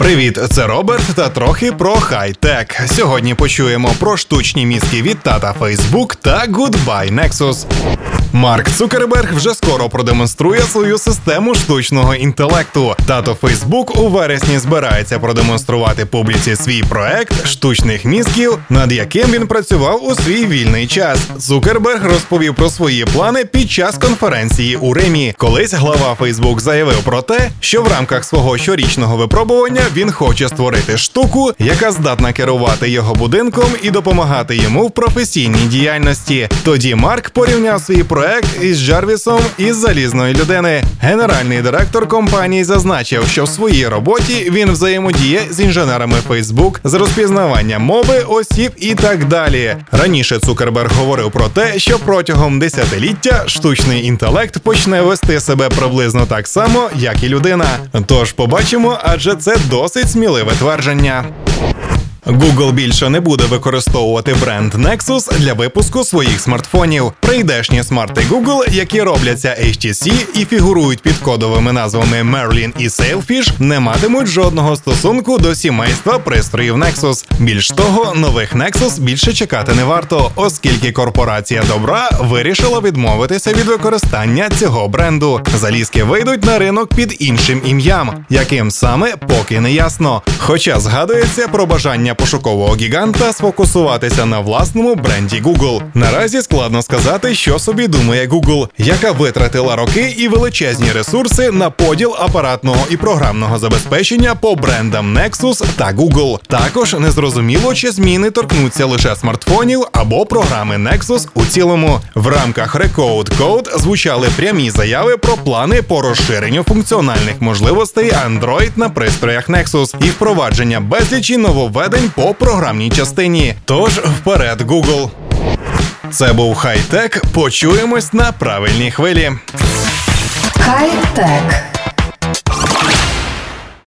Привіт, це Роберт та трохи про хай-тек. Сьогодні почуємо про штучні мізки від тата Facebook та Goodbye Nexus. Марк Цукерберг вже скоро продемонструє свою систему штучного інтелекту. Тато Фейсбук у вересні збирається продемонструвати публіці свій проект штучних мізків, над яким він працював у свій вільний час. Цукерберг розповів про свої плани під час конференції у Римі. Колись глава Фейсбук заявив про те, що в рамках свого щорічного випробування він хоче створити штуку, яка здатна керувати його будинком і допомагати йому в професійній діяльності. Тоді Марк порівняв свій проект із Джарвісом із залізної людини. Генеральний директор компанії зазначив, що в своїй роботі він взаємодіє з інженерами Facebook з розпізнавання мови, осіб і так далі. Раніше Цукерберг говорив про те, що протягом десятиліття штучний інтелект почне вести себе приблизно так само, як і людина. Тож побачимо, адже це досить сміливе твердження. Google більше не буде використовувати бренд Nexus для випуску своїх смартфонів. Прийдешні смарти Google, які робляться HTC і фігурують під кодовими назвами Merlin і Sailfish, не матимуть жодного стосунку до сімейства пристроїв Nexus. Більш того, нових Nexus більше чекати не варто, оскільки корпорація добра вирішила відмовитися від використання цього бренду. Залізки вийдуть на ринок під іншим ім'ям, яким саме поки не ясно. Хоча згадується про бажання пошукового гіганта сфокусуватися на власному бренді Google. Наразі складно сказати, що собі думає Google, яка витратила роки і величезні ресурси на поділ апаратного і програмного забезпечення по брендам Nexus та Google. Також незрозуміло, чи зміни торкнуться лише смартфонів або програми Nexus у цілому. В рамках Recode Code звучали прямі заяви про плани по розширенню функціональних можливостей Android на пристроях Nexus і впровадження безлічі нововведень по програмній частині. Тож вперед, Google. Це був хай-тек. Почуємось на правильній хвилі. Хай-тек.